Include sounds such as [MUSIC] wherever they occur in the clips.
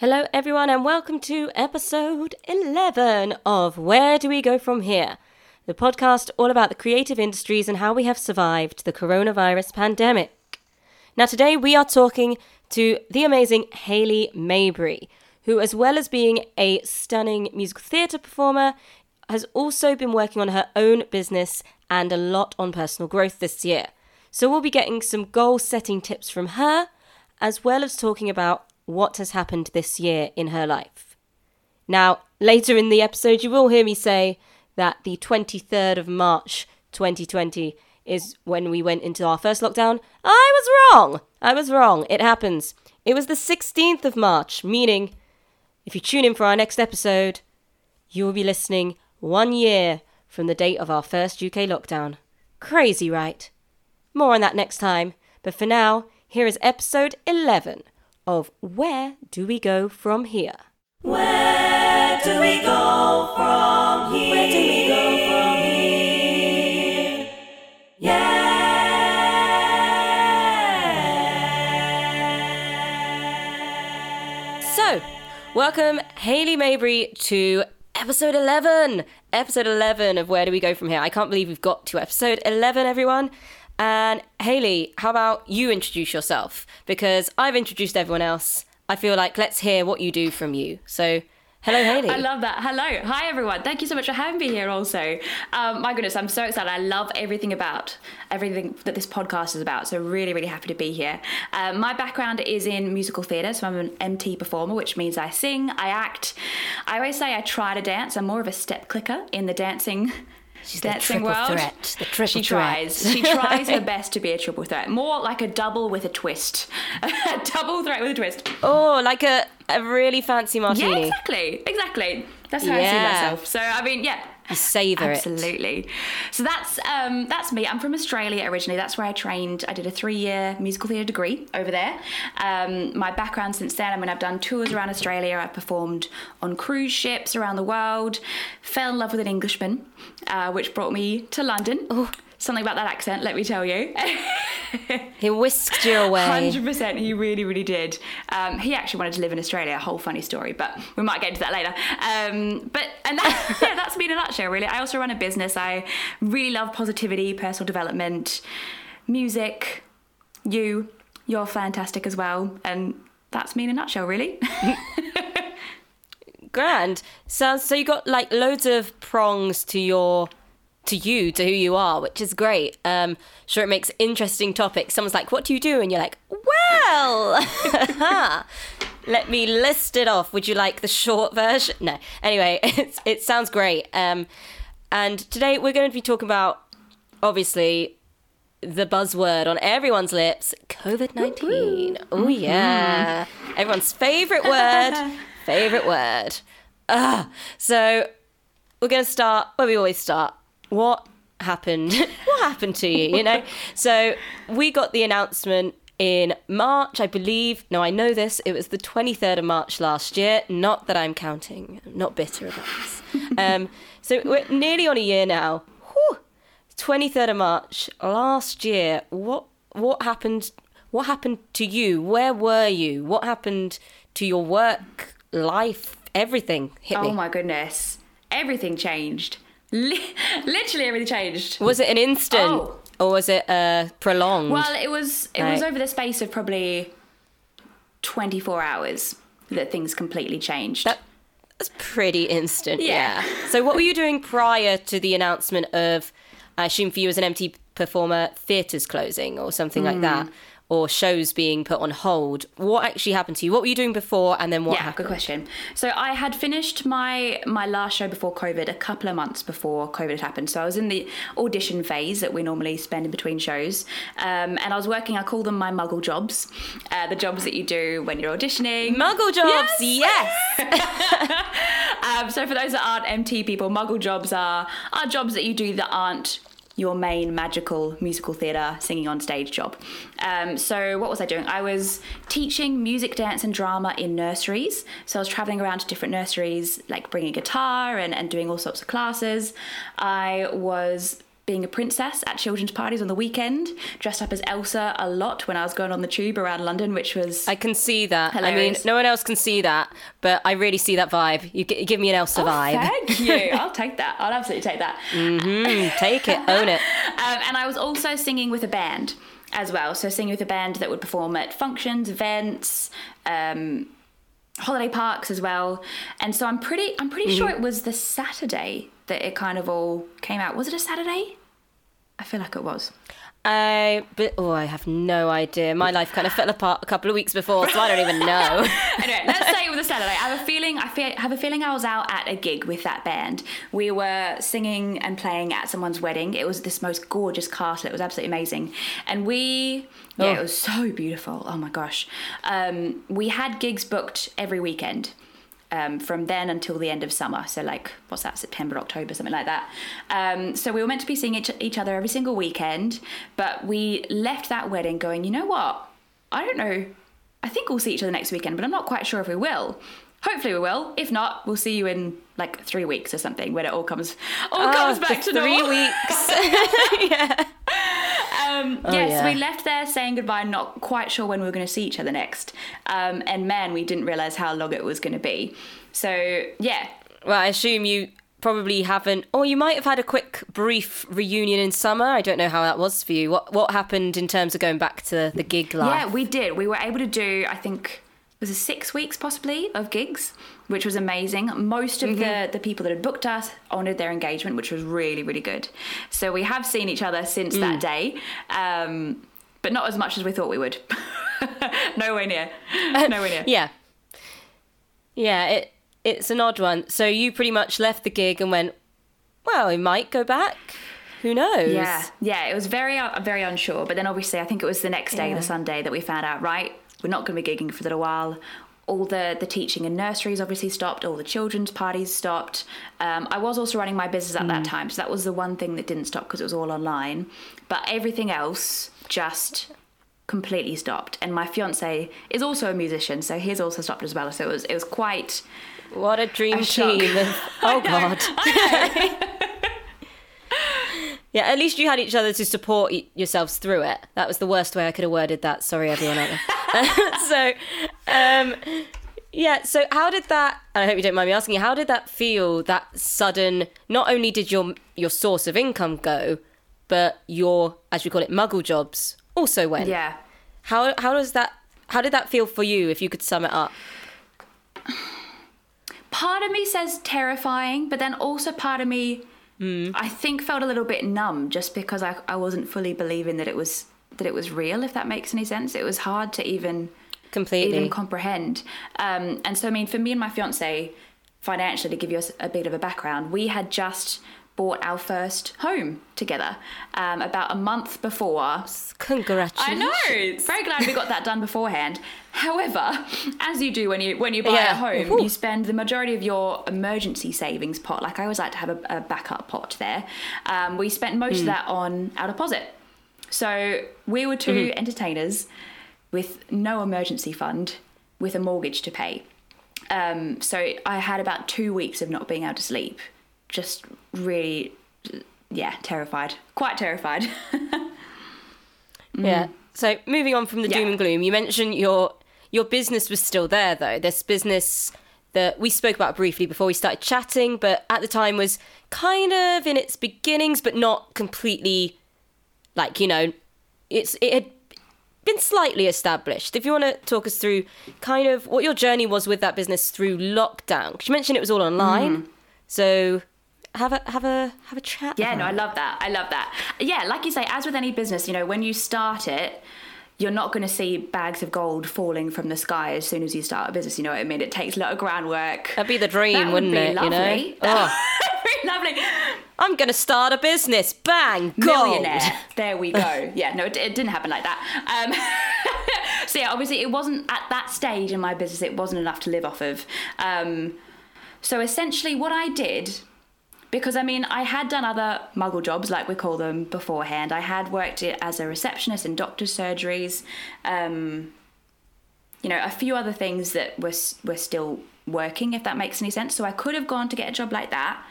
Hello, everyone, and welcome to episode 11 of Where Do We Go From Here? The podcast all about the creative industries and how we have survived the coronavirus pandemic. Now, today we are talking to the amazing Hayley Mabry, who, as well as being a stunning musical theatre performer, has also been working on her own business and a lot on personal growth this year. So, we'll be getting some goal setting tips from her, as well as talking about what has happened this year in her life. Now, later in the episode, you will hear me say that the 23rd of March 2020 is when we went into our first lockdown. I was wrong! I was wrong. It happens. It was the 16th of March, meaning if you tune in for our next episode, you will be listening one year from the date of our first UK lockdown. Crazy, right? More on that next time, but for now, here is episode 11 of Where Do We Go From Here? Where do we go from here? Where do we go from here? Yeah. So, welcome Hayley Mabry to episode 11. Episode 11 of Where Do We Go From Here? I can't believe we've got to episode 11, everyone. And Hayley, how about you introduce yourself? Because I've introduced everyone else. I feel like let's hear what you do from you. So, hello, [LAUGHS] Hayley. I love that. Hello. Hi, everyone. Thank you so much for having me here, also. Um, my goodness, I'm so excited. I love everything about everything that this podcast is about. So, really, really happy to be here. Um, my background is in musical theatre. So, I'm an MT performer, which means I sing, I act. I always say I try to dance. I'm more of a step clicker in the dancing. She's the dancing triple world. threat, the triple she threat. tries. She tries her [LAUGHS] best to be a triple threat. More like a double with a twist. [LAUGHS] a double threat with a twist. Oh, like a, a really fancy martini. Yeah, exactly. Exactly. That's how I see myself. So I mean, yeah. You savour it. Absolutely. So that's um, that's me. I'm from Australia originally. That's where I trained. I did a three-year musical theatre degree over there. Um, my background since then, I mean, I've done tours around Australia. I've performed on cruise ships around the world. Fell in love with an Englishman, uh, which brought me to London. Oh. Something about that accent, let me tell you. [LAUGHS] He whisked you away. Hundred percent, he really, really did. Um, he actually wanted to live in Australia. A whole funny story, but we might get into that later. Um, but and that, [LAUGHS] yeah, that's me in a nutshell. Really, I also run a business. I really love positivity, personal development, music. You, you're fantastic as well, and that's me in a nutshell. Really. [LAUGHS] Grand. Sounds so you got like loads of prongs to your to you, to who you are, which is great. Um, sure, it makes interesting topics. Someone's like, "What do you do?" and you're like, "Well, [LAUGHS] let me list it off. Would you like the short version?" No. Anyway, [LAUGHS] it's, it sounds great. Um, and today we're going to be talking about, obviously, the buzzword on everyone's lips: COVID nineteen. Oh yeah, everyone's favorite word. [LAUGHS] favorite word. Ah, so we're going to start where we always start. What happened? [LAUGHS] what happened to you? You know. [LAUGHS] So we got the announcement in March, I believe. No, I know this. It was the twenty third of March last year. Not that I'm counting. I'm not bitter about this. [LAUGHS] um, so we're nearly on a year now. Twenty third of March last year. What what happened? What happened to you? Where were you? What happened to your work, life, everything? Hit me. oh my goodness, everything changed. Li- literally everything changed. Was it an instant Oh. or was it uh, prolonged? Well, it was it was over the space of probably 24 hours that things completely changed. That- That's pretty instant. Yeah. Yeah. So, what were you doing prior to the announcement of, I assume for you as an MT performer, theatres closing or something like that, Hmm. Or shows being put on hold? What actually happened to you? What were you doing before, and then what yeah, happened? good question. So I had finished my my last show before COVID a couple of months before COVID had happened. So I was in the audition phase that we normally spend in between shows, um, and I was working. I call them my Muggle jobs, uh, the jobs that you do when you're auditioning. Muggle jobs, yes. [LAUGHS] Um, so for those that aren't MT people, Muggle jobs are are jobs that you do that aren't your main magical musical theatre singing on stage job. Um, so what was I doing? I was teaching music, dance, and drama in nurseries. So I was traveling around to different nurseries, like bringing guitar and, and doing all sorts of classes. I was being a princess at children's parties on the weekend, dressed up as Elsa a lot when I was going on the tube around London, which was I can see that. I mean, no one else can see that, but I really see that vibe. You, give me an Elsa Oh, vibe. Thank [LAUGHS] you. I'll take that. I'll absolutely take that. Mm-hmm. take it, own it. [LAUGHS] Um, and I was also singing with a band as well. So singing with a band that would perform at functions, events, um, holiday parks as well. And so I'm pretty I'm pretty sure it was the Saturday that it kind of all came out. Was it a Saturday? I feel like it was. I, but oh, I have no idea. My life kind of fell apart a couple of weeks before, so I don't even know. [LAUGHS] Anyway, let's say it was a Saturday. I have a feeling. I fe- have a feeling I was out at a gig with that band. We were singing and playing at someone's wedding. It was this most gorgeous castle. It was absolutely amazing, and we. Yeah, Oh. it was so beautiful. Oh my gosh. Um, we had gigs booked every weekend. Um, from then until the end of summer, so like what's that, September, October, something like that. Um, so we were meant to be seeing each, each other every single weekend, but we left that wedding going, you know what? I don't know. I think we'll see each other next weekend, but I'm not quite sure if we will. Hopefully we will. If not, we'll see you in like three weeks or something when it all comes all comes Oh, back to three normal. weeks. [LAUGHS] [LAUGHS] yeah. Um, Oh, yes, yeah. we left there saying goodbye, not quite sure when we were going to see each other next. Um, and man, we didn't realize how long it was going to be. So yeah, Well, I assume you probably haven't, or you might have had a quick, brief reunion in summer. I don't know how that was for you. What what happened in terms of going back to the gig life? Yeah, we did. We were able to do, I think, was it six weeks possibly of gigs, which was amazing. Most of the the people that had booked us honoured their engagement, which was really really good. So we have seen each other since that day, um, but not as much as we thought we would. [LAUGHS] Nowhere near. Nowhere near. Yeah. Yeah, it it's an odd one. So you pretty much left the gig and went, well, we might go back. Who knows? Yeah, yeah, it was very, uh, very unsure. But then obviously, I think it was the next day, Yeah. the Sunday, that we found out. Right, we're not going to be gigging for a little while. All the the teaching in nurseries obviously stopped. All the children's parties stopped. Um, I was also running my business at Mm. that time, so that was the one thing that didn't stop because it was all online. But everything else just completely stopped. And my fiance is also a musician, so his also stopped as well. So it was it was quite. What a dream A team. [LAUGHS] oh, God. [LAUGHS] yeah, at least you had each other to support yourselves through it. That was the worst way I could have worded that. Sorry, everyone out there. [LAUGHS] so, um, yeah, so how did that, and I hope you don't mind me asking you, how did that feel, that sudden, not only did your your source of income go, but your, as we call it, muggle jobs also went? Yeah. How, how does that, how did that feel for you, if you could sum it up? part of me says terrifying, but then also part of me, I think, felt a little bit numb just because I, I wasn't fully believing that it was that it was real. If that makes any sense, it was hard to even Completely. even comprehend. Um, and so, I mean, for me and my fiance, financially, to give you a, a bit of a background, we had just bought our first home together um, about a month before Congratulations. I know. Very glad we got that done beforehand. However, as you do when you when you buy Yeah. a home, Whew. you spend the majority of your emergency savings pot. Like I always like to have a, a backup pot there. Um, we spent most of that on our deposit. So we were 2 entertainers with no emergency fund, with a mortgage to pay. Um, so I had about two weeks of not being able to sleep. Just really, yeah, terrified. Quite terrified. [LAUGHS] Yeah. So moving on from the doom and gloom, you mentioned your your business was still there though. This business that we spoke about briefly before we started chatting, but at the time was kind of in its beginnings, but not completely like, you know, it's it had been slightly established. If you want to talk us through kind of what your journey was with that business through lockdown, because you mentioned it was all online. Mm. So have a have a have a chat. Yeah, no, I love that. I love that. Yeah, like you say, as with any business, you know, when you start it, you're not going to see bags of gold falling from the sky as soon as you start a business. You know what I mean? It takes a lot of groundwork. That'd be the dream, That would wouldn't be it? You know? lovely. [LAUGHS] Oh. Lovely. I'm going to start a business. Bang, gold. Millionaire. There we go. [LAUGHS] Yeah, no, it, it didn't happen like that. Um, [LAUGHS] so yeah, obviously it wasn't at that stage in my business. It wasn't enough to live off of. Um, so essentially, what I did, because I mean, I had done other muggle jobs, like we call them, beforehand. I had worked as a receptionist in doctor's surgeries. Um, you know, a few other things that were were still working, if that makes any sense. So I could have gone to get a job like that,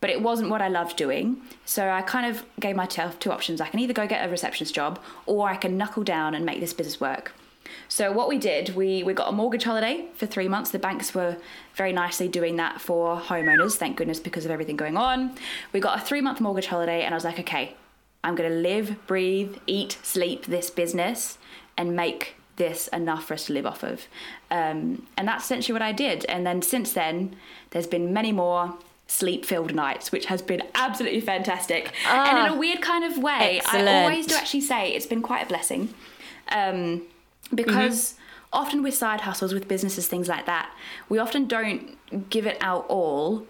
but it wasn't what I loved doing. So I kind of gave myself two options. I can either go get a receptionist job or I can knuckle down and make this business work. So what we did, we, we got a mortgage holiday for three months. The banks were very nicely doing that for homeowners, thank goodness, because of everything going on. We got a three month mortgage holiday, and I was like, okay, I'm going to live, breathe, eat, sleep this business and make this enough for us to live off of. Um, and that's essentially what I did. And then since then, there's been many more sleep filled nights, which has been absolutely fantastic. and in a weird kind of way, excellent. I always do actually say it's been quite a blessing. Um, because often with side hustles, with businesses, things like that, we often don't give it out all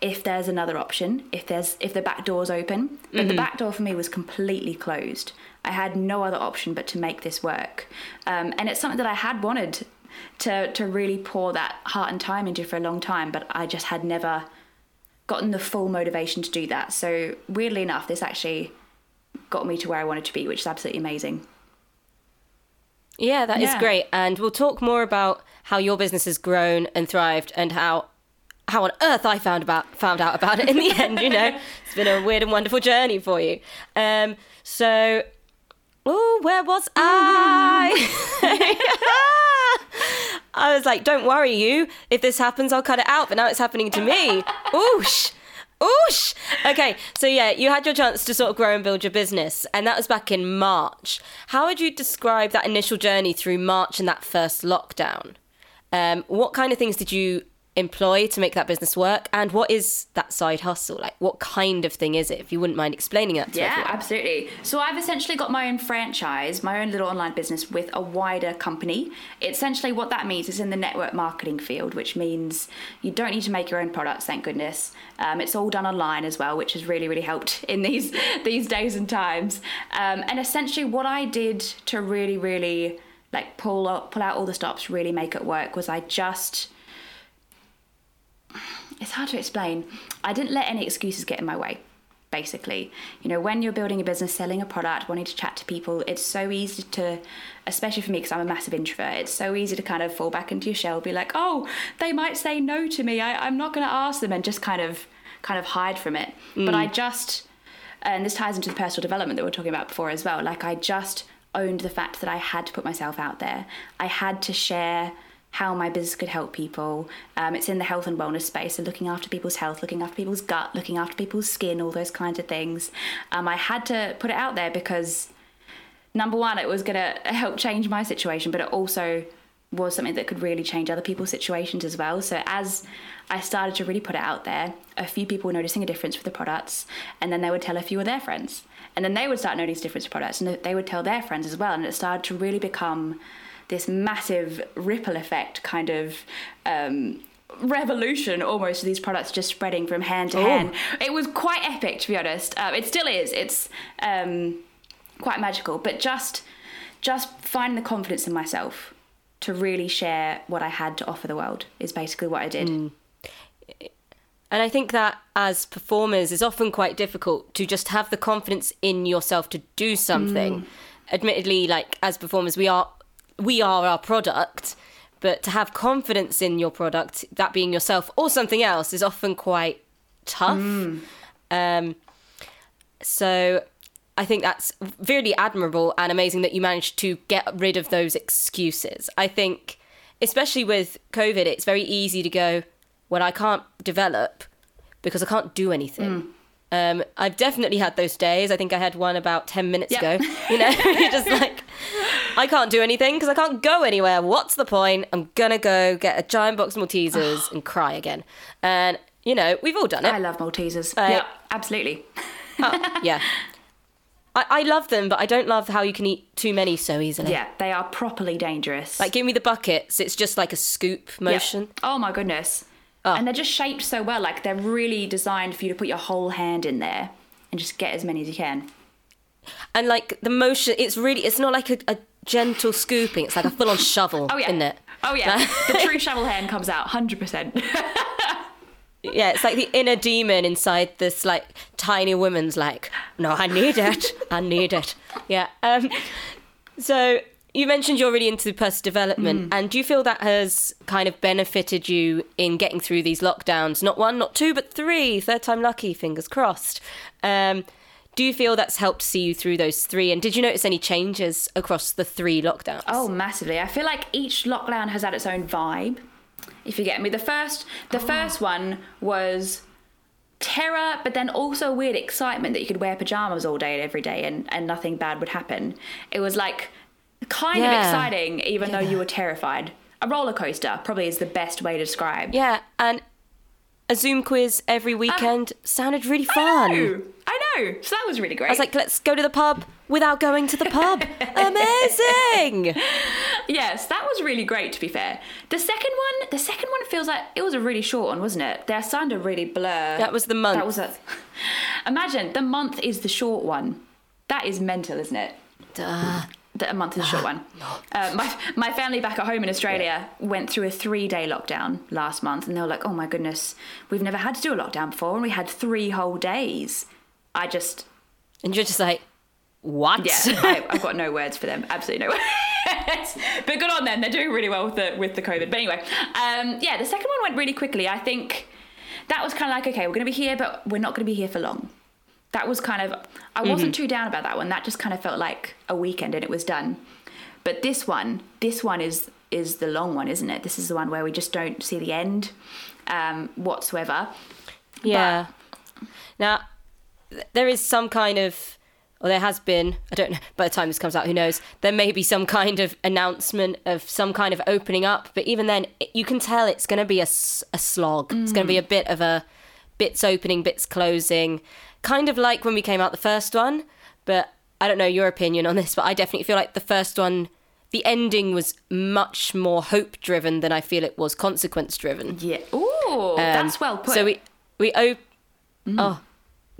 if there's another option, if there's if the back door's open. But the back door for me was completely closed. I had no other option but to make this work, um, and it's something that I had wanted to to really pour that heart and time into for a long time, but I just had never gotten the full motivation to do that. So weirdly enough, this actually got me to where I wanted to be, which is absolutely amazing. Yeah, that is Yeah. great. And we'll talk more about how your business has grown and thrived and how how on earth I found about found out about it in the [LAUGHS] end, you know. It's been a weird and wonderful journey for you. Um so Oh, where was [LAUGHS] I? [LAUGHS] I was like, don't worry you. If this happens, I'll cut it out. But now it's happening to me. Oosh. Oosh. Okay, so yeah, you had your chance to sort of grow and build your business, and that was back in March. How would you describe that initial journey through March and that first lockdown? Um, what kind of things did you employ to make that business work, and what is that side hustle? Like, what kind of thing is it? If you wouldn't mind explaining that to Yeah, everyone. absolutely. So I've essentially got my own franchise, my own little online business with a wider company. Essentially, what that means is in the network marketing field, which means you don't need to make your own products. Thank goodness. Um, it's all done online as well, which has really, really helped [LAUGHS] in these these days and times. Um, and essentially, what I did to really, really like pull out, pull out all the stops, really make it work, was I just it's hard to explain. I didn't let any excuses get in my way, basically. You know, when you're building a business, selling a product, wanting to chat to people, it's so easy to, especially for me, because I'm a massive introvert, it's so easy to kind of fall back into your shell, be like, oh, they might say no to me. I, I'm not going to ask them, and just kind of, kind of hide from it. But mm. I just, and this ties into the personal development that we were talking about before as well. Like, I just owned the fact that I had to put myself out there. I had to share how my business could help people. Um, it's in the health and wellness space, so looking after people's health, looking after people's gut, looking after people's skin, all those kinds of things. Um, I had to put it out there because number one, it was going to help change my situation, but it also was something that could really change other people's situations as well. So as I started to really put it out there, a few people were noticing a difference with the products, and then they would tell a few of their friends. And then they would start noticing difference with products, and they would tell their friends as well. And it started to really become this massive ripple effect kind of um, revolution almost of these products just spreading from hand to hand. It was quite epic, to be honest. Uh, it still is. It's um, quite magical, but just just finding the confidence in myself to really share what I had to offer the world is basically what I did. And I think that as performers is often quite difficult to just have the confidence in yourself to do something. Admittedly, like as performers, we are we are our product, but to have confidence in your product, that being yourself or something else, is often quite tough. Um, so I think that's really admirable and amazing that you managed to get rid of those excuses. I think, especially with COVID, it's very easy to go, well, I can't develop because I can't do anything. Um, I've definitely had those days. I think I had one about 10 minutes Yep. ago. You know, [LAUGHS] you're just [LAUGHS] like, I can't do anything because I can't go anywhere. What's the point? I'm going to go get a giant box of Maltesers [SIGHS] and cry again. And, you know, we've all done it. I love Maltesers. Uh, yeah, absolutely. Oh, [LAUGHS] yeah. I, I love them, but I don't love how you can eat too many so easily. Yeah, they are properly dangerous. Like, give me the buckets. It's just like a scoop motion. Oh my goodness. Oh. And they're just shaped so well. Like they're really designed for you to put your whole hand in there and just get as many as you can. And like the motion, it's really, it's not like a, a gentle scooping. It's like a full on [LAUGHS] shovel, Oh yeah. isn't it? Oh yeah. [LAUGHS] the true shovel hand comes out 100%. [LAUGHS] Yeah, it's like the inner demon inside this like tiny woman's like, no, I need it. I need it. Yeah. Um, so you mentioned you're really into personal development, Mm. and do you feel that has kind of benefited you in getting through these lockdowns? Not one, not two, but three. Third time lucky, fingers crossed. Um, do you feel that's helped see you through those three? And did you notice any changes across the three lockdowns? Oh, massively. I feel like each lockdown has had its own vibe. If you get me, the first the first one was terror, but then also weird excitement that you could wear pajamas all day and every day and, and nothing bad would happen. It was like kind of exciting, even though you were terrified. A roller coaster probably is the best way to describe. Yeah, and a Zoom quiz every ah. weekend sounded really fun. Oh, I know. So that was really great. I was like, let's go to the pub without going to the pub. [LAUGHS] Amazing. Yes, that was really great. To be fair, the second one, the second one feels like it was a really short one, wasn't it? They're starting to really blur. That was the month. That was a. [LAUGHS] Imagine the month is the short one. That is mental, isn't it? Duh. That a month is a short one. Uh, my my family back at home in Australia went through a three day lockdown last month, and they were like, "Oh my goodness, we've never had to do a lockdown before, and we had three whole days." I just And you're just like, what? yeah, [LAUGHS] I, I've got no words for them. Absolutely no [LAUGHS] words. but good on them. They're doing really well with the with the COVID. But anyway, um, yeah, the second one went really quickly. I think that was kind of like, okay, we're going to be here, but we're not going to be here for long. That was kind of. I wasn't too down about that one. That just kind of felt like a weekend and it was done. But this one, this one is is the long one, isn't it? This is the one where we just don't see the end um, whatsoever. Yeah. Now, there is some kind of, or there has been, I don't know, [LAUGHS] by the time this comes out, who knows, there may be some kind of announcement of some kind of opening up, but even then, it- you can tell it's going to be a, a slog. It's going to be a bit of a bits opening, bits closing, kind of like when we came out the first one, but I don't know your opinion on this, but I definitely feel like the first one. The ending was much more hope driven than I feel it was consequence driven. Yeah. Ooh, that's well put. Um, So we we op- oh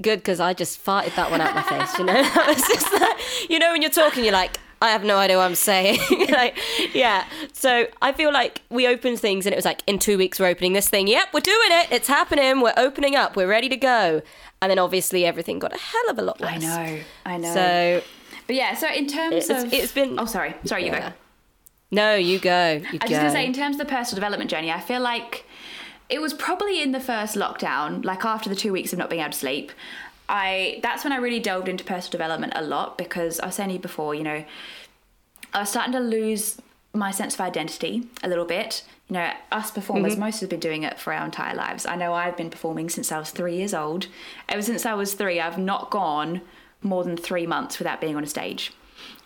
good because I just farted that one out my face. You know, [LAUGHS] that was just like, you know when you're talking, you're like. I have no idea what I'm saying. [LAUGHS] like, yeah. So I feel like we opened things and it was like, in two weeks we're opening this thing. Yep, we're doing it. It's happening. We're opening up. We're ready to go. And then obviously everything got a hell of a lot worse. I know. I know. So But yeah, so in terms It's- of it's been- Oh, sorry, sorry, you go. no, you go. You I was go. just gonna say, in terms of the personal development journey, I feel like it was probably in the first lockdown, like after the two weeks of not being able to sleep. I that's when I really delved into personal development a lot because I was saying to you before, you know, I was starting to lose my sense of identity a little bit. You know, us performers, most have been doing it for our entire lives. I know I've been performing since I was three years old. Ever since I was three, I've not gone more than three months without being on a stage.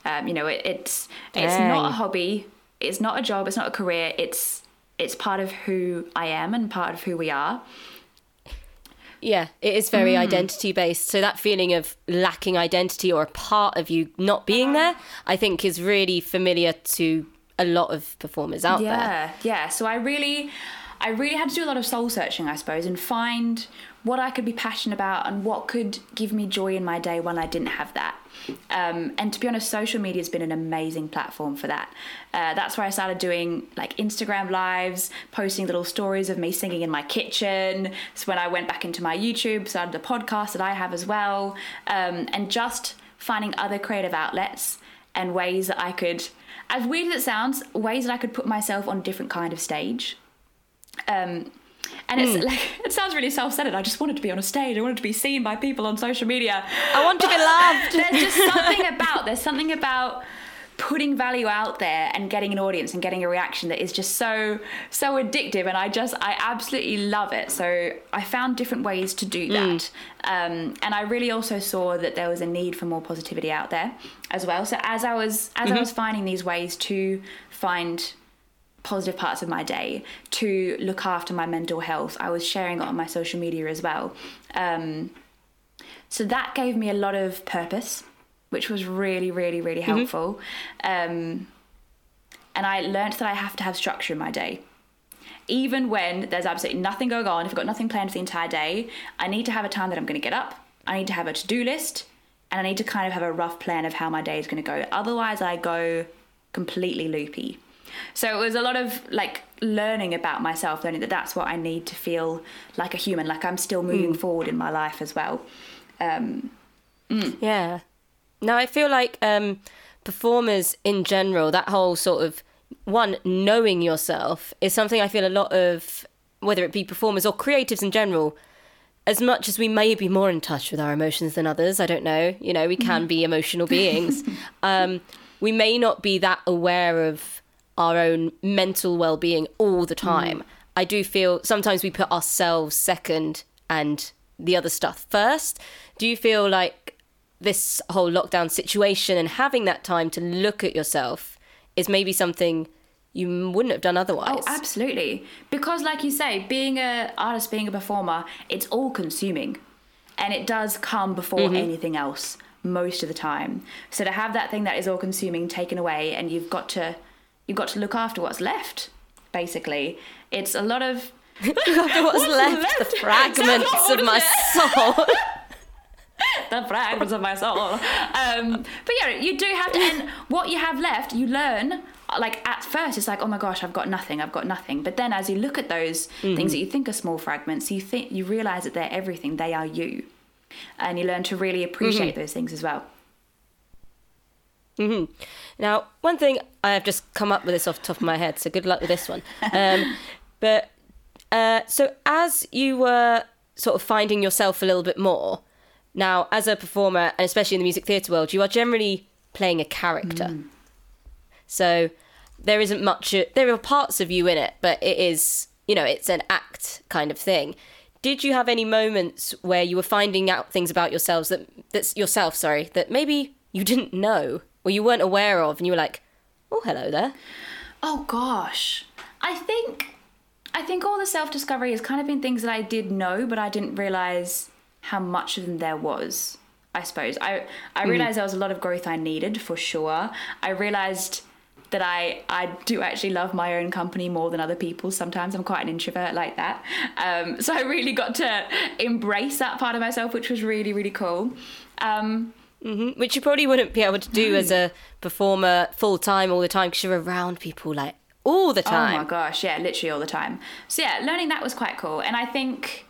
Um, you know, it, it's it's not a hobby. It's not a job. It's not a career. It's it's part of who I am and part of who we are. Yeah, it is very Mm. identity based. So that feeling of lacking identity or a part of you not being there, I think is really familiar to a lot of performers out there. Yeah, yeah. So I really, I really had to do a lot of soul searching, I suppose, and find what I could be passionate about and what could give me joy in my day when I didn't have that. Um, and to be honest, social media has been an amazing platform for that. Uh, that's where I started doing like Instagram lives, posting little stories of me singing in my kitchen. So when I went back into my YouTube, started the podcast that I have as well, um, and just finding other creative outlets and ways that I could, as weird as it sounds, ways that I could put myself on a different kind of stage. Um, and it's hmm. like [LAUGHS] it sounds really self-centered. I just wanted to be on a stage. I wanted to be seen by people on social media. I want to be loved. There's just [LAUGHS] something about there's something about putting value out there and getting an audience and getting a reaction that is just so so addictive and i just i absolutely love it so i found different ways to do hmm. that um, and i really also saw that there was a need for more positivity out there as well so as i was as i mm-hmm. was finding these ways to find positive parts of my day to look after my mental health. I was sharing it on my social media as well. Um, so that gave me a lot of purpose which was really really really helpful. Um, and i learned that i have to have structure in my day. Even when there's absolutely nothing going on if i've got nothing planned for the entire day i need to have a time that i'm going to get up i need to have a to-do list and i need to kind of have a rough plan of how my day is going to go. Otherwise i go completely loopy so it was a lot of like learning about myself learning that that's what i need to feel like a human like i'm still moving forward in my life as well um, Yeah. Now I feel like um, performers in general, that whole sort of one knowing yourself is something I feel a lot of whether it be performers or creatives in general. As much as we may be more in touch with our emotions than others, I don't know. You know, we can be emotional beings. [LAUGHS] um, we may not be that aware of our own mental well-being all the time. I do feel sometimes we put ourselves second and the other stuff first. Do you feel like this whole lockdown situation and having that time to look at yourself is maybe something you wouldn't have done otherwise? Oh, absolutely. Because, like you say, being a artist, being a performer, it's all consuming, and it does come before Mm-hmm. anything else most of the time. So to have that thing that is all consuming taken away, and you've got to you've got to look after what's left. Basically, it's a lot of [LAUGHS] what's, left, left? the fragments of my [LAUGHS] soul. the fragments of my soul. Um, but yeah, you do have to, and what you have left, you learn. Like at first, it's like, oh my gosh, I've got nothing, I've got nothing. But then, as you look at those mm-hmm. things that you think are small fragments, you think you realize that they're everything. They are you, and you learn to really mm-hmm. appreciate those things as well. Mm-hmm. Now, one thing I have just come up with this off the top of my head, so good luck with this one. Um, [LAUGHS] but uh, so, as you were sort of finding yourself a little bit more, now as a performer, and especially in the music theatre world, you are generally playing a character. So there isn't much. There are parts of you in it, but it is, you know, it's an act kind of thing. Did you have any moments where you were finding out things about yourselves that that's yourself, sorry, that maybe you didn't know or you weren't aware of, and you were like, "Oh, hello there." Oh gosh, I think I think all the self discovery has kind of been things that I did know, but I didn't realize how much of them there was. I suppose I I realized there was a lot of growth I needed for sure. I realized that I I do actually love my own company more than other people. Sometimes I'm quite an introvert like that, um, [LAUGHS] so I really got to embrace that part of myself, which was really really cool. Um, Which you probably wouldn't be able to do as a performer full time all the time because you're around people like all the time. Oh my gosh, yeah, literally all the time. So yeah, learning that was quite cool. And I think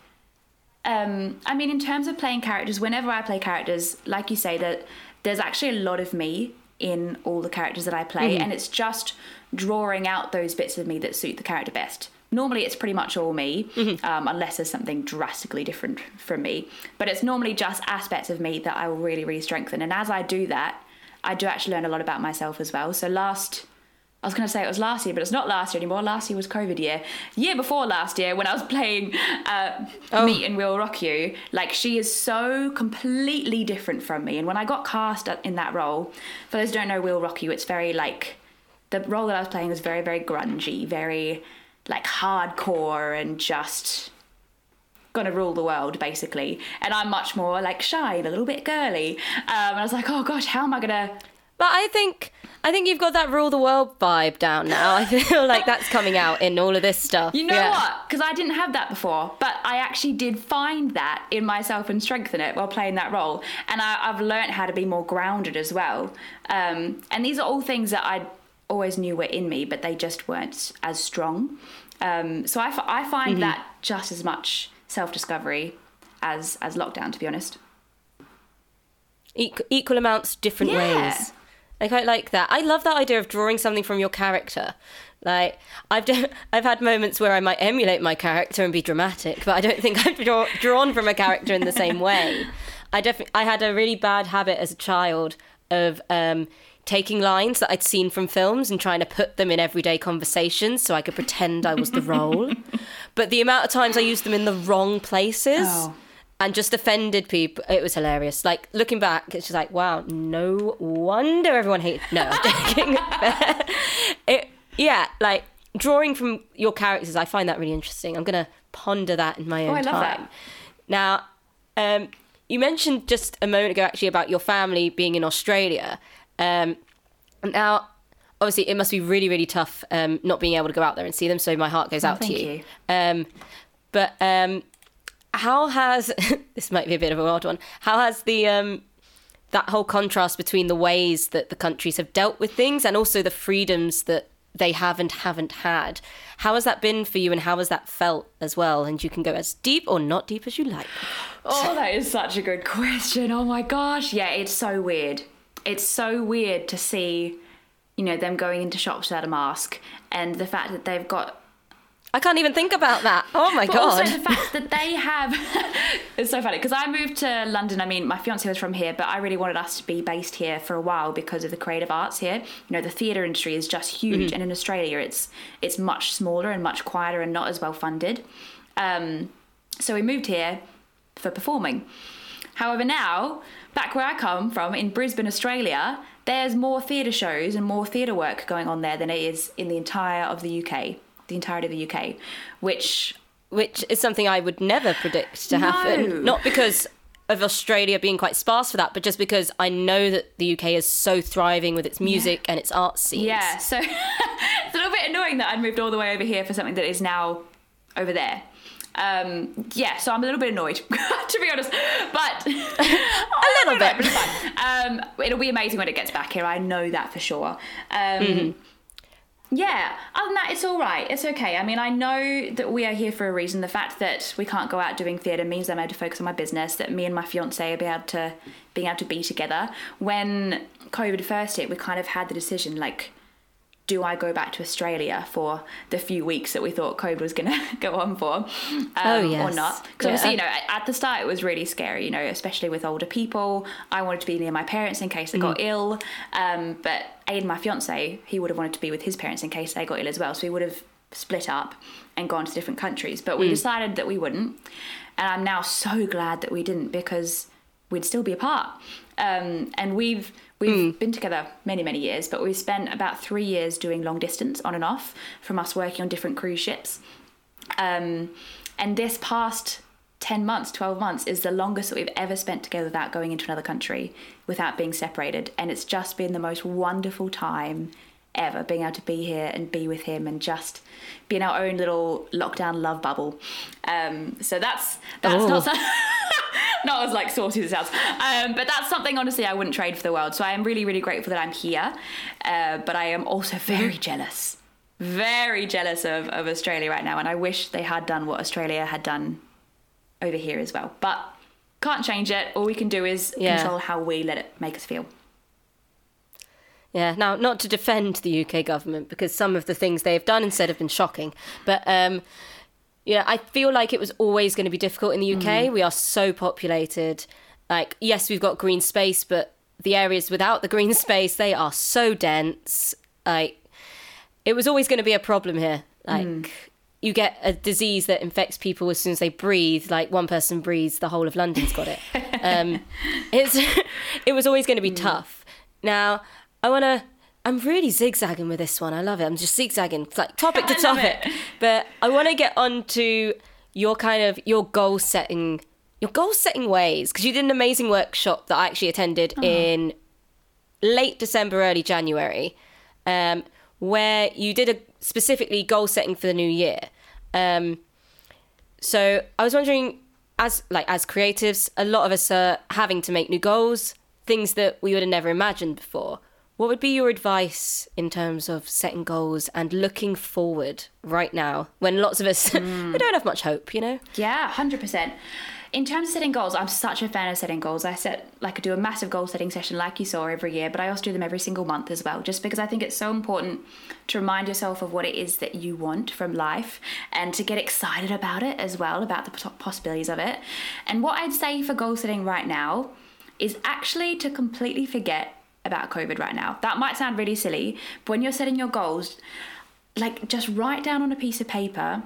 um I mean in terms of playing characters, whenever I play characters, like you say that there's actually a lot of me in all the characters that I play and it's just drawing out those bits of me that suit the character best. Normally it's pretty much all me, um, unless there's something drastically different from me. But it's normally just aspects of me that I will really, really strengthen. And as I do that, I do actually learn a lot about myself as well. So last I was going to say it was last year, but it's not last year anymore. Last year was COVID year. Year before last year, when I was [LAUGHS] playing uh, Meat and Will Rock You, like she is so completely different from me. And when I got cast in that role, for those who don't know Will Rock You, it's very like the role that I was playing was very, very grungy, very like hardcore and just gonna rule the world basically. And I'm much more like shy and a little bit girly. Um, and I was like, oh gosh, how am I gonna But I think I think you've got that rule the world vibe down now. I feel like that's coming out in all of this stuff. You know Yeah. what? Because I didn't have that before, but I actually did find that in myself and strengthen it while playing that role. And I, I've learned how to be more grounded as well. Um, and these are all things that I always knew were in me, but they just weren't as strong. Um, so I, f- I find Mm-hmm. that just as much self discovery as as lockdown, to be honest. Equal, equal amounts, different Yeah. ways. I quite like that. I love that idea of drawing something from your character. Like I've d- [LAUGHS] I've had moments where I might emulate my character and be dramatic, but I don't think I've [LAUGHS] draw, drawn from a character in the same way. [LAUGHS] I definitely I had a really bad habit as a child of um, taking lines that I'd seen from films and trying to put them in everyday conversations so I could pretend I was the role. [LAUGHS] but the amount of times I used them in the wrong places Oh. and just offended people. It was hilarious. Like looking back, it's just like, wow, no wonder everyone hated. No, [LAUGHS] it, yeah, like drawing from your characters, I find that really interesting. I'm gonna ponder that in my own Oh, I love time. that. Now, um, you mentioned just a moment ago actually about your family being in Australia. Um, now, obviously, it must be really, really tough um, not being able to go out there and see them. So my heart goes out to Oh, thank you. you. Um, but um, how has [LAUGHS] this might be a bit of a odd one? How has the um, that whole contrast between the ways that the countries have dealt with things and also the freedoms that they have and haven't had? How has that been for you, and how has that felt as well? And you can go as deep or not deep as you like. Oh, that is such a good question. Oh my gosh. Yeah, it's so weird. It's so weird to see, you know, them going into shops without a mask, and the fact that they've got I can't even think about that. Oh my but god. also the fact that they have [LAUGHS] it's so funny because I moved to London. I mean, my fiance was from here, but I really wanted us to be based here for a while because of the creative arts here. You know, the theatre industry is just huge, and in Australia, it's it's much smaller and much quieter and not as well funded. Um, so we moved here for performing. However, now back where I come from in Brisbane, Australia, there's more theatre shows and more theatre work going on there than it is in the entire of the UK, the entirety of the UK, which which is something I would never predict to happen. No. Not because of Australia being quite sparse for that, but just because I know that the UK is so thriving with its music and its art scenes. Yeah, so [LAUGHS] it's a little bit annoying that I'd moved all the way over here for something that is now over there. Um, yeah, so I'm a little bit annoyed, [LAUGHS] to be honest. But [LAUGHS] a little [LAUGHS] bit. But it's fine. Um, it'll be amazing when it gets back here. I know that for sure. Um, Yeah, other than that, it's all right. It's okay. I mean, I know that we are here for a reason. The fact that we can't go out doing theatre means I'm able to focus on my business. That me and my fiance are be able to being able to be together. When COVID first hit, we kind of had the decision like, do I go back to Australia for the few weeks that we thought COVID was going [LAUGHS] to go on for, um, Oh, or not? Because Yeah. obviously, you know, at the start it was really scary. You know, especially with older people. I wanted to be near my parents in case they got ill, um, but Aiden, my fiance, he would have wanted to be with his parents in case they got ill as well. So we would have split up and gone to different countries. But we decided that we wouldn't, and I'm now so glad that we didn't because we'd still be apart. Um, and we've we've been together many many years, but we've spent about three years doing long distance on and off from us working on different cruise ships. Um, and this past 10 months, 12 months is the longest that we've ever spent together without going into another country, without being separated. And it's just been the most wonderful time ever being able to be here and be with him and just be in our own little lockdown love bubble. Um, so that's that's Oh. not so- [LAUGHS] not as like saucy as it sounds, um, but that's something honestly I wouldn't trade for the world. So I am really really grateful that I'm here, uh, but I am also very jealous very jealous of, of Australia right now, and I wish they had done what Australia had done over here as well. But can't change it. All we can do is Yeah. control how we let it make us feel. Yeah, now not to defend the UK government because some of the things they have done instead have been shocking, but um, yeah, I feel like it was always going to be difficult in the UK. Mm-hmm. We are so populated. Like, yes, we've got green space, but the areas without the green [LAUGHS] space, they are so dense. Like, it was always going to be a problem here. Like, mm. you get a disease that infects people as soon as they breathe. Like, one person breathes, the whole of London's got it. [LAUGHS] um, it's [LAUGHS] it was always going to be mm. tough. Now, I want to. I'm really zigzagging with this one. I love it. I'm just zigzagging, It's like topic to topic. it. [LAUGHS] But I want to get on to your kind of your goal setting, your goal setting ways because you did an amazing workshop that I actually attended in late December, early January, um, where you did a specifically goal setting for the new year. Um, so I was wondering, as like as creatives, a lot of us are having to make new goals, things that we would have never imagined before. What would be your advice in terms of setting goals and looking forward right now when lots of us [LAUGHS] we don't have much hope, you know? Yeah, hundred percent. In terms of setting goals, I'm such a fan of setting goals. I set like I do a massive goal setting session like you saw every year, but I also do them every single month as well, just because I think it's so important to remind yourself of what it is that you want from life and to get excited about it as well, about the possibilities of it. And what I'd say for goal setting right now is actually to completely forget about COVID right now. That might sound really silly, but when you're setting your goals, like just write down on a piece of paper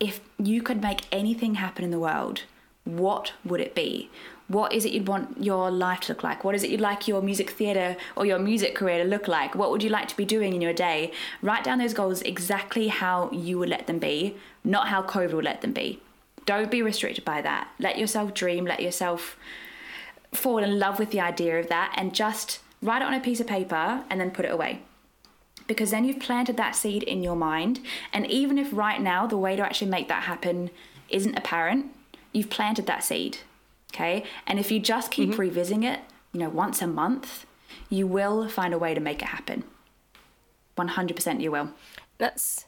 if you could make anything happen in the world, what would it be? What is it you'd want your life to look like? What is it you'd like your music theatre or your music career to look like? What would you like to be doing in your day? Write down those goals exactly how you would let them be, not how COVID would let them be. Don't be restricted by that. Let yourself dream, let yourself fall in love with the idea of that, and just write it on a piece of paper and then put it away because then you've planted that seed in your mind. And even if right now the way to actually make that happen isn't apparent, you've planted that seed. Okay. And if you just keep mm-hmm. revisiting it, you know, once a month, you will find a way to make it happen. 100% you will. That's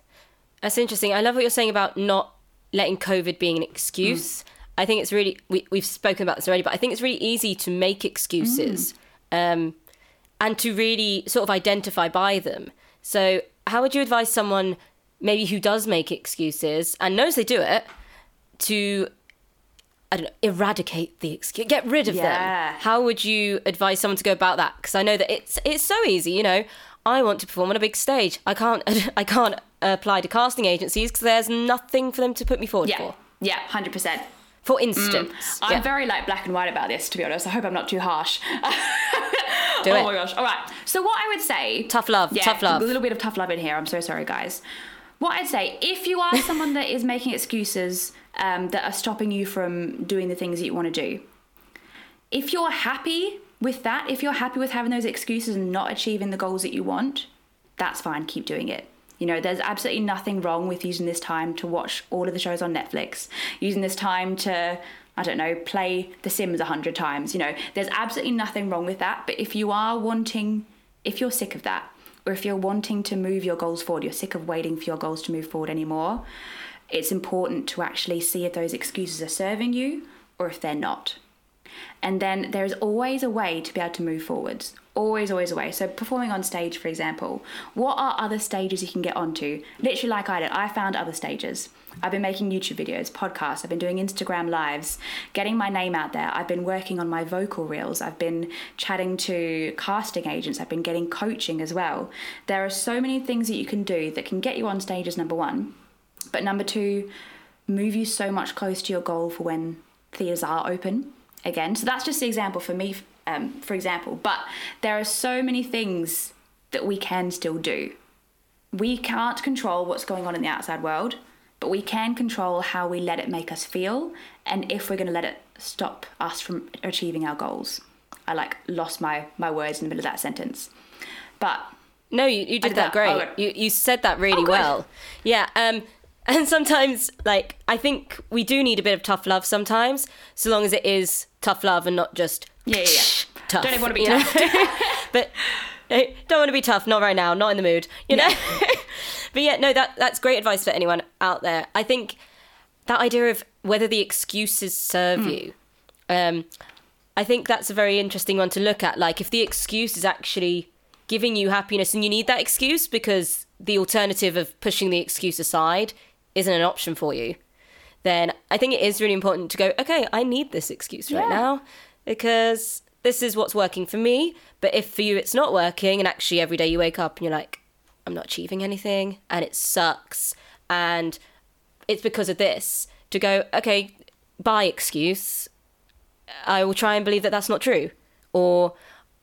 that's interesting. I love what you're saying about not letting COVID being an excuse. Mm. I think it's really we we've spoken about this already, but I think it's really easy to make excuses. Um, and to really sort of identify by them. So, how would you advise someone maybe who does make excuses and knows they do it to I don't know, eradicate the excuse, get rid of Yeah. them? How would you advise someone to go about that? Because I know that it's it's so easy, you know. I want to perform on a big stage. I can't [LAUGHS] I can't apply to casting agencies because there's nothing for them to put me forward Yeah. for. Yeah, hundred percent. For instance, I'm Yeah. very like black and white about this, to be honest. I hope I'm not too harsh. [LAUGHS] Do oh it. my gosh. All right. So what I would say, Tough love, yeah, tough love. A little bit of tough love in here. I'm so sorry, guys. What I'd say, if you are [LAUGHS] someone that is making excuses um, that are stopping you from doing the things that you want to do, if you're happy with that, if you're happy with having those excuses and not achieving the goals that you want, that's fine. Keep doing it. You know, there's absolutely nothing wrong with using this time to watch all of the shows on Netflix, using this time to, I don't know, play The Sims a hundred times. You know, there's absolutely nothing wrong with that. But if you are wanting, if you're sick of that, or if you're wanting to move your goals forward, you're sick of waiting for your goals to move forward anymore, it's important to actually see if those excuses are serving you or if they're not. And then there's always a way to be able to move forwards. Always, always a way. So, performing on stage, for example, what are other stages you can get onto? Literally, like I did, I found other stages. I've been making YouTube videos, podcasts, I've been doing Instagram lives, getting my name out there. I've been working on my vocal reels, I've been chatting to casting agents, I've been getting coaching as well. There are so many things that you can do that can get you on stage as number one. But number two, move you so much closer to your goal for when theatres are open again. So that's just the example for me, um, for example. But there are so many things that we can still do. We can't control what's going on in the outside world, but we can control how we let it make us feel and if we're going to let it stop us from achieving our goals. I like lost my my words in the middle of that sentence. But No, you, you did that that. great. Oh. You you said that really good. well. Yeah. Um. And sometimes, like, I think we do need a bit of tough love sometimes, so long as it is tough love and not just yeah, yeah, yeah. tough. [LAUGHS] Don't even want to be tough. but don't want to be tough. Not right now. Not in the mood. You know. [LAUGHS] but yeah, no, that that's great advice for anyone out there. I think that idea of whether the excuses serve you. Um, I think that's a very interesting one to look at. Like, if the excuse is actually giving you happiness and you need that excuse because the alternative of pushing the excuse aside isn't an option for you, then I think it is really important to go, okay, I need this excuse right Yeah. now because this is what's working for me. But if for you it's not working, and actually every day you wake up and you're like, I'm not achieving anything and it sucks and it's because of this, to go, okay, by excuse, I will try and believe that that's not true. Or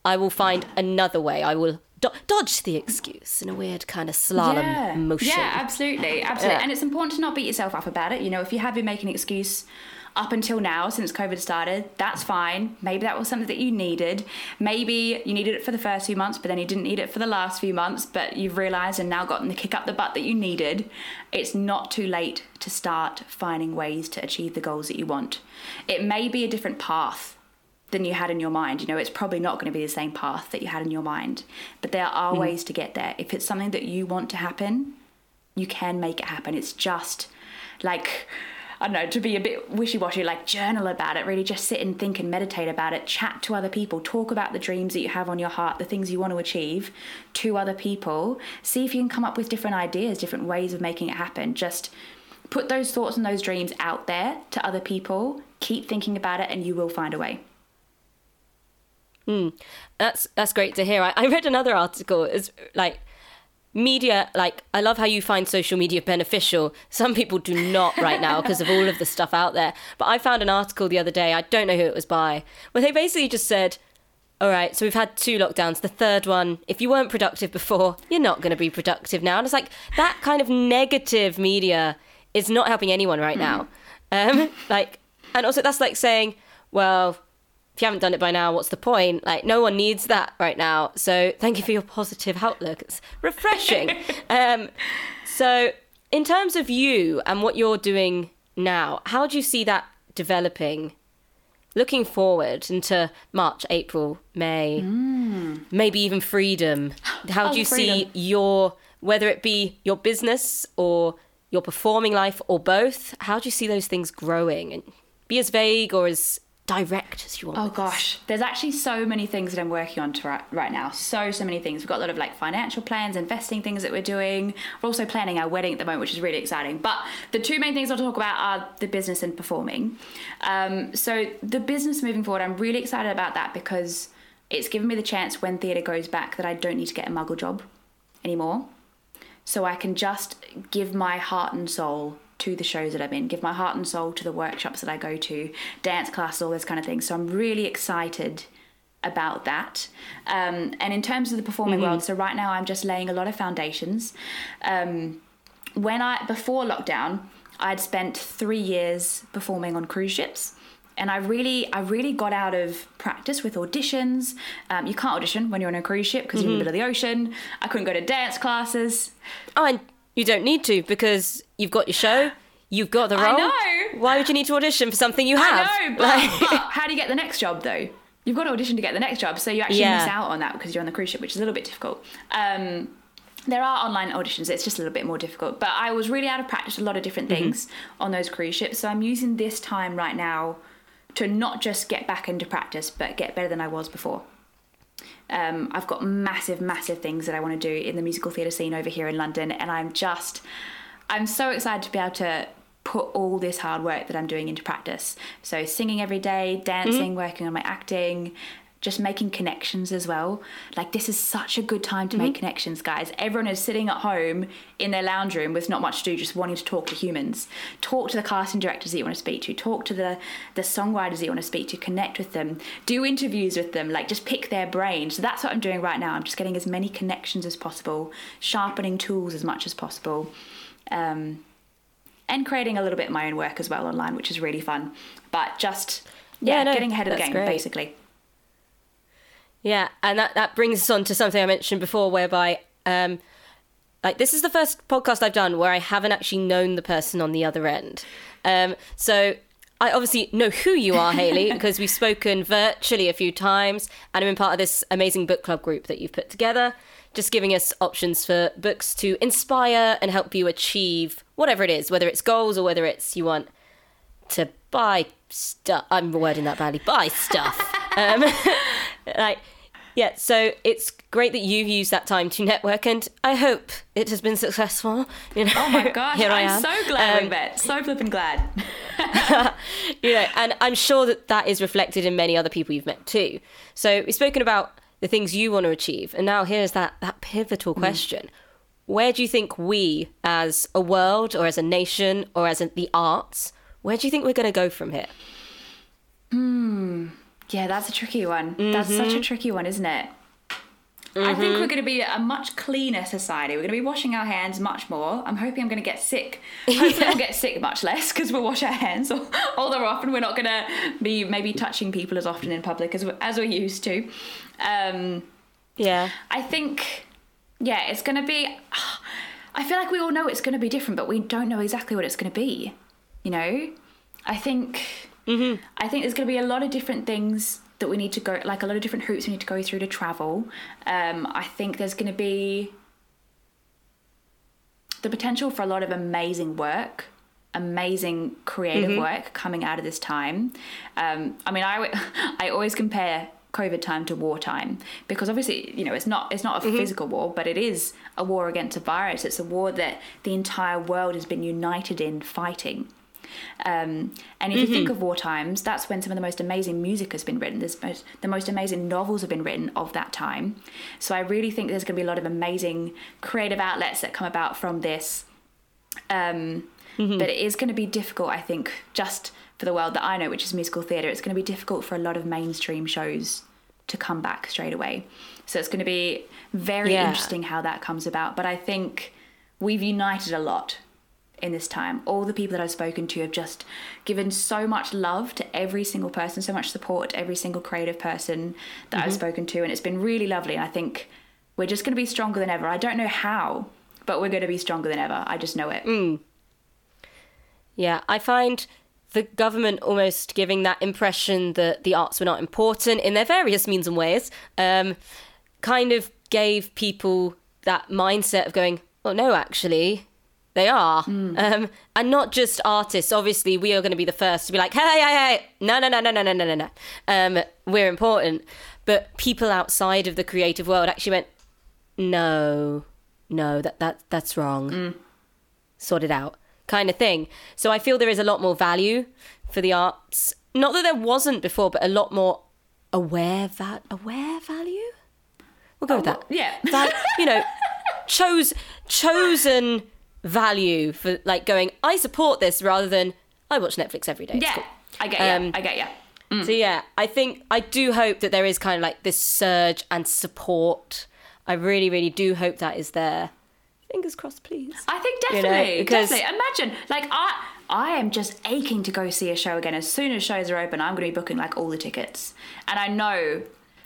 I will find another way. I will do- dodge the excuse in a weird kind of slalom motion. Yeah, absolutely, absolutely. Yeah. And it's important to not beat yourself up about it. You know, if you have been making an excuse up until now, since COVID started, that's fine. Maybe that was something that you needed. Maybe you needed it for the first few months, but then you didn't need it for the last few months, but you've realised and now gotten the kick up the butt that you needed. It's not too late to start finding ways to achieve the goals that you want. It may be a different path than you had in your mind. You know, it's probably not going to be the same path that you had in your mind, but there are mm. ways to get there. If it's something that you want to happen, you can make it happen. It's just like, I don't know, to be a bit wishy washy, like journal about it, really just sit and think and meditate about it, chat to other people, talk about the dreams that you have on your heart, the things you want to achieve to other people. See if you can come up with different ideas, different ways of making it happen. Just put those thoughts and those dreams out there to other people, keep thinking about it, and you will find a way. That's that's great to hear. I, I read another article. It's like media. Like I love how you find social media beneficial. Some people do not right now because of all of the stuff out there. But I found an article the other day. I don't know who it was by, where they basically just said. All right, so we've had two lockdowns. The third one, if you weren't productive before, you're not going to be productive now. And it's like that kind of negative media is not helping anyone right now. Um, like, and also that's like saying, well, if you haven't done it by now, what's the point? Like, no one needs that right now. So, thank you for your positive outlook. It's refreshing. [LAUGHS] um, so, in terms of you and what you're doing now, how do you see that developing? Looking forward into March, April, May, maybe even freedom. How do Oh, you see your, whether it be your business or your performing life or both, how do you see those things growing? And be as vague or as direct as you want? Oh gosh, there's actually so many things that I'm working on right, right now. So so many things. We've got a lot of like financial plans, investing things that we're doing. We're also planning our wedding at the moment, which is really exciting. But the two main things I'll talk about are the business and performing. Um, so the business moving forward, I'm really excited about that because it's given me the chance when theatre goes back that I don't need to get a muggle job anymore. So I can just give my heart and soul to the shows that I'm in, give my heart and soul to the workshops that I go to, dance classes, all those kind of things. So I'm really excited about that. Um, and in terms of the performing world, so right now I'm just laying a lot of foundations. Um, when I before lockdown, I'd spent three years performing on cruise ships. And I really, I really got out of practice with auditions. Um, you can't audition when you're on a cruise ship because you're in the middle of the ocean. I couldn't go to dance classes. Oh, and you don't need to because you've got your show, you've got the I role. know. Why would you need to audition for something you have? I know, but, Like- but [LAUGHS] how do you get the next job though? You've got to audition to get the next job, so you actually Yeah. miss out on that because you're on the cruise ship, which is a little bit difficult. Um, there are online auditions; it's just a little bit more difficult. But I was really out of practice a lot of different Mm-hmm. things on those cruise ships, so I'm using this time right now to not just get back into practice, but get better than I was before. Um, I've got massive, massive things that I want to do in the musical theatre scene over here in London, and I'm just, I'm so excited to be able to put all this hard work that I'm doing into practice. So, singing every day, dancing, mm-hmm. working on my acting, just making connections as well. Like, this is such a good time to make mm-hmm. connections, guys. Everyone is sitting at home in their lounge room with not much to do, just wanting to talk to humans. Talk to the casting directors that you want to speak to, talk to the, the songwriters that you want to speak to, connect with them, do interviews with them, like, just pick their brain. So, that's what I'm doing right now. I'm just getting as many connections as possible, sharpening tools as much as possible. Um, and creating a little bit of my own work as well online, which is really fun. But just yeah, Yeah, no, getting ahead of the game great. basically. Yeah, and that, that brings us on to something I mentioned before, whereby, um, like, this is the first podcast I've done where I haven't actually known the person on the other end. Um, so I obviously know who you are, Hayley, because [LAUGHS] we've spoken virtually a few times, and I'm in part of this amazing book club group that you've put together, just giving us options for books to inspire and help you achieve whatever it is, whether it's goals or whether it's you want to buy stuff. I'm wording that badly. Buy stuff. [LAUGHS] um, [LAUGHS] like, yeah. So it's great that you've used that time to network, and I hope it has been successful. You know, Oh my [LAUGHS] gosh, here I I'm so glad, Um, Yvette. So flipping glad. you know, and I'm sure that that is reflected in many other people you've met too. So we've spoken about the things you want to achieve, and now here's that that pivotal question: Where do you think we, as a world, or as a nation, or as a, the arts, where do you think we're going to go from here? Yeah, that's a tricky one. That's such Mm-hmm. a tricky one, isn't it? I think we're going to be a much cleaner society. We're going to be washing our hands much more. I'm hoping I'm going to get sick. [LAUGHS] Hopefully, I'll get sick much less because we'll wash our hands all, all the often. We're not going to be maybe touching people as often in public as as we're used to. Um, Yeah. I think, yeah, it's going to be. I feel like we all know it's going to be different, but we don't know exactly what it's going to be. You know, I think. I think there's going to be a lot of different things that we need to go, like a lot of different hoops we need to go through to travel. Um, I think there's going to be the potential for a lot of amazing work amazing creative work coming out of this time. Um, i mean I, [LAUGHS] I always compare covid time to wartime because obviously you know it's not it's not a physical war but it is a war against a virus. It's a war that the entire world has been united in fighting um, and if you think of war times, that's when some of the most amazing music has been written. There's most, the most amazing novels have been written of that time. So I really think there's going to be a lot of amazing creative outlets that come about from this. Um, But it is going to be difficult, I think, just for the world that I know, which is musical theatre. It's going to be difficult for a lot of mainstream shows to come back straight away. So it's going to be very Yeah. interesting how that comes about. But I think we've united a lot in this time. All the people that I've spoken to have just given so much love to every single person, so much support to every single creative person that I've spoken to, and it's been really lovely. And I think we're just going to be stronger than ever. I don't know how, but we're going to be stronger than ever. I just know it. Yeah, I find the government almost giving that impression that the arts were not important in their various means and ways, um, kind of gave people that mindset of going, well, no, actually, They are. Um, and not just artists. Obviously, we are going to be the first to be like, hey, hey, hey, no, no, no, no, no, no, no, no, no. Um, we're important. But people outside of the creative world actually went, no, no, that, that that's wrong. Sort it out, kind of thing. So I feel there is a lot more value for the arts. Not that there wasn't before, but a lot more aware va- aware value. We'll go with that. yeah. Val- you know, [LAUGHS] chose chosen value for like going. I support this rather than I watch Netflix every day. It's Yeah, cool." I get. Um, I get ya. So yeah, I think I do hope that there is kind of like this surge and support. I really, really do hope that is there. Fingers crossed, please. I think You know, definitely, because- definitely. Imagine, like I, I am just aching to go see a show again. As soon as shows are open, I'm going to be booking like all the tickets, and I know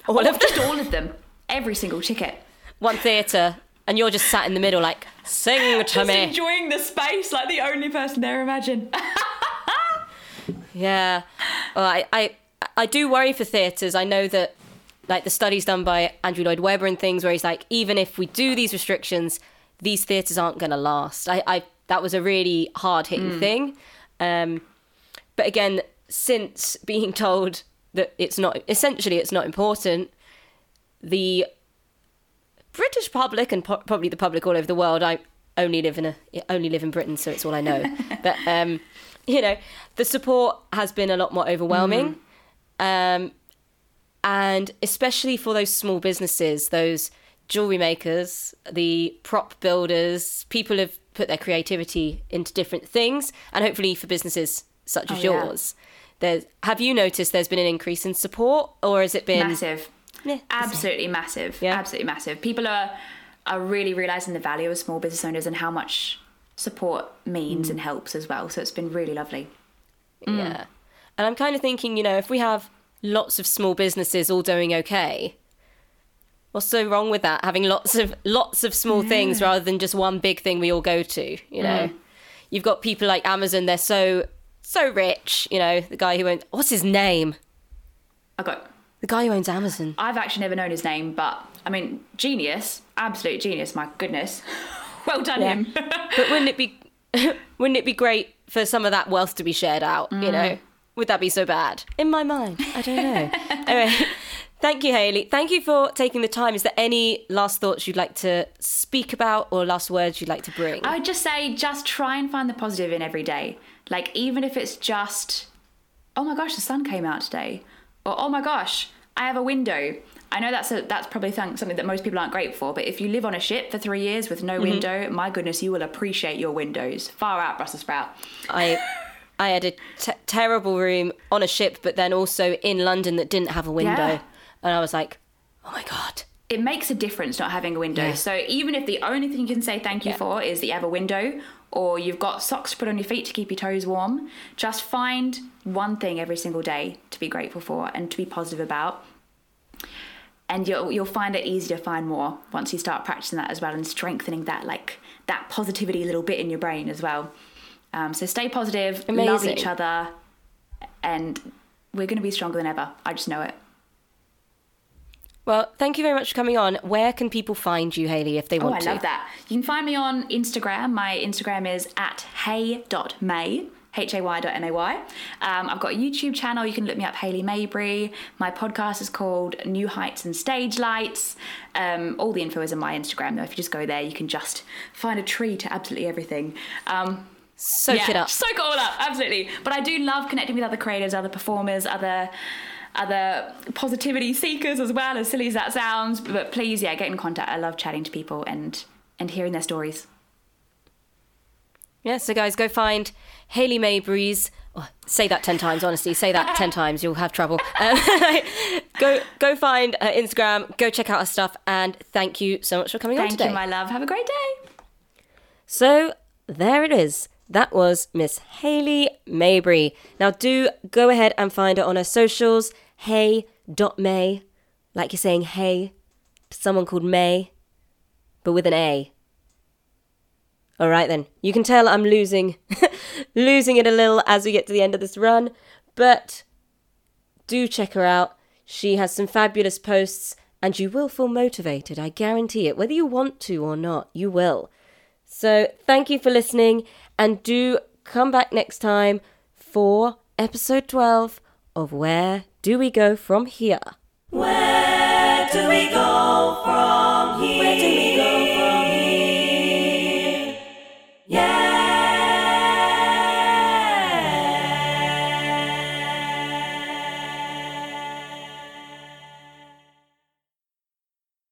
All of them? just all of them, every single ticket. One theatre, and you're just sat in the middle, like sing [LAUGHS] to Just me. enjoying the space, like the only person there. Imagine. Yeah. Well, I, I, I do worry for theatres. I know that, like, the studies done by Andrew Lloyd Webber and things, where he's like, even if we do these restrictions, these theatres aren't going to last. I, I, that was a really hard hitting thing. Um, but again, since being [LAUGHS] told that it's not, essentially, it's not important, the British public and po- probably the public all over the world. I only live in a only live in Britain, so it's all I know. [LAUGHS] but um, you know, the support has been a lot more overwhelming, um, and especially for those small businesses, those jewelry makers, the prop builders, people have put their creativity into different things, and hopefully for businesses such as Oh, yeah. yours. There's, have you noticed there's been an increase in support, or has it been massive. Yeah, Absolutely massive. Yeah. Absolutely massive. People are are really realizing the value of small business owners and how much support means mm. and helps as well. So it's been really lovely. Yeah. Mm. And I'm kind of thinking, you know, if we have lots of small businesses all doing okay, what's so wrong with that? Having lots of lots of small things rather than just one big thing we all go to, you know. Mm. You've got people like Amazon, they're so so rich, you know, the guy who went what's his name? I got The guy who owns Amazon. I've actually never known his name, but I mean, genius, absolute genius. My goodness, [LAUGHS] well done Yeah. him. But wouldn't it be [LAUGHS] wouldn't it be great for some of that wealth to be shared out, you know? Mm. Would that be so bad? In my mind, I don't know. [LAUGHS] anyway, thank you, Hayley. Thank you for taking the time. Is there any last thoughts you'd like to speak about or last words you'd like to bring? I would just say, just try and find the positive in every day. Like, even if it's just, oh my gosh, the sun came out today, or oh my gosh, I have a window. I know that's a, that's probably th- something that most people aren't grateful for, but if you live on a ship for three years with no mm-hmm. window, my goodness, you will appreciate your windows. Far out, Brussels sprout. I I had a t- terrible room on a ship, but then also in London that didn't have a window, Yeah. and I was like, oh my god. it makes a difference not having a window. Yeah. So even if the only thing you can say thank you Yeah. for is that you have a window or you've got socks to put on your feet to keep your toes warm, just find one thing every single day to be grateful for and to be positive about. And you'll you'll find it easy to find more once you start practicing that as well and strengthening that like that positivity little bit in your brain as well. Um, so stay positive, love each other, and we're going to be stronger than ever. I just know it. Well, thank you very much for coming on. Where can people find you, Hayley, if they want to? Oh, I to? love that. You can find me on Instagram. My Instagram is at hey.may. H-A-Y.M-A-Y. Um, I've got a YouTube channel. You can look me up, Hayley Mabry. My podcast is called New Heights and Stage Lights. Um, all the info is on my Instagram, though. If you just go there, you can just find a tree to absolutely everything. Um, Soak yeah, it up. Soak it all up, absolutely. But I do love connecting with other creators, other performers, other other positivity seekers as well, as silly as that sounds. But please, yeah, get in contact. I love chatting to people and and hearing their stories. Yeah, so guys, go find Hayley Mabry's. Oh, say that ten times, honestly. Say that ten [LAUGHS] times, you'll have trouble. Um, [LAUGHS] go, go find her Instagram. Go check out her stuff, and thank you so much for coming on today. Thank you, my love. Have a great day. So there it is. That was Miss Hayley Mabry. Now do go ahead and find her on her socials. Hey.may. Like you're saying hey to someone called May, but with an A. All right then. You can tell I'm losing [LAUGHS] losing it a little as we get to the end of this run, but do check her out. She has some fabulous posts and you will feel motivated. I guarantee it. Whether you want to or not, you will. So thank you for listening and do come back next time for episode 12 of Where Do We Go From Here? Where do we go from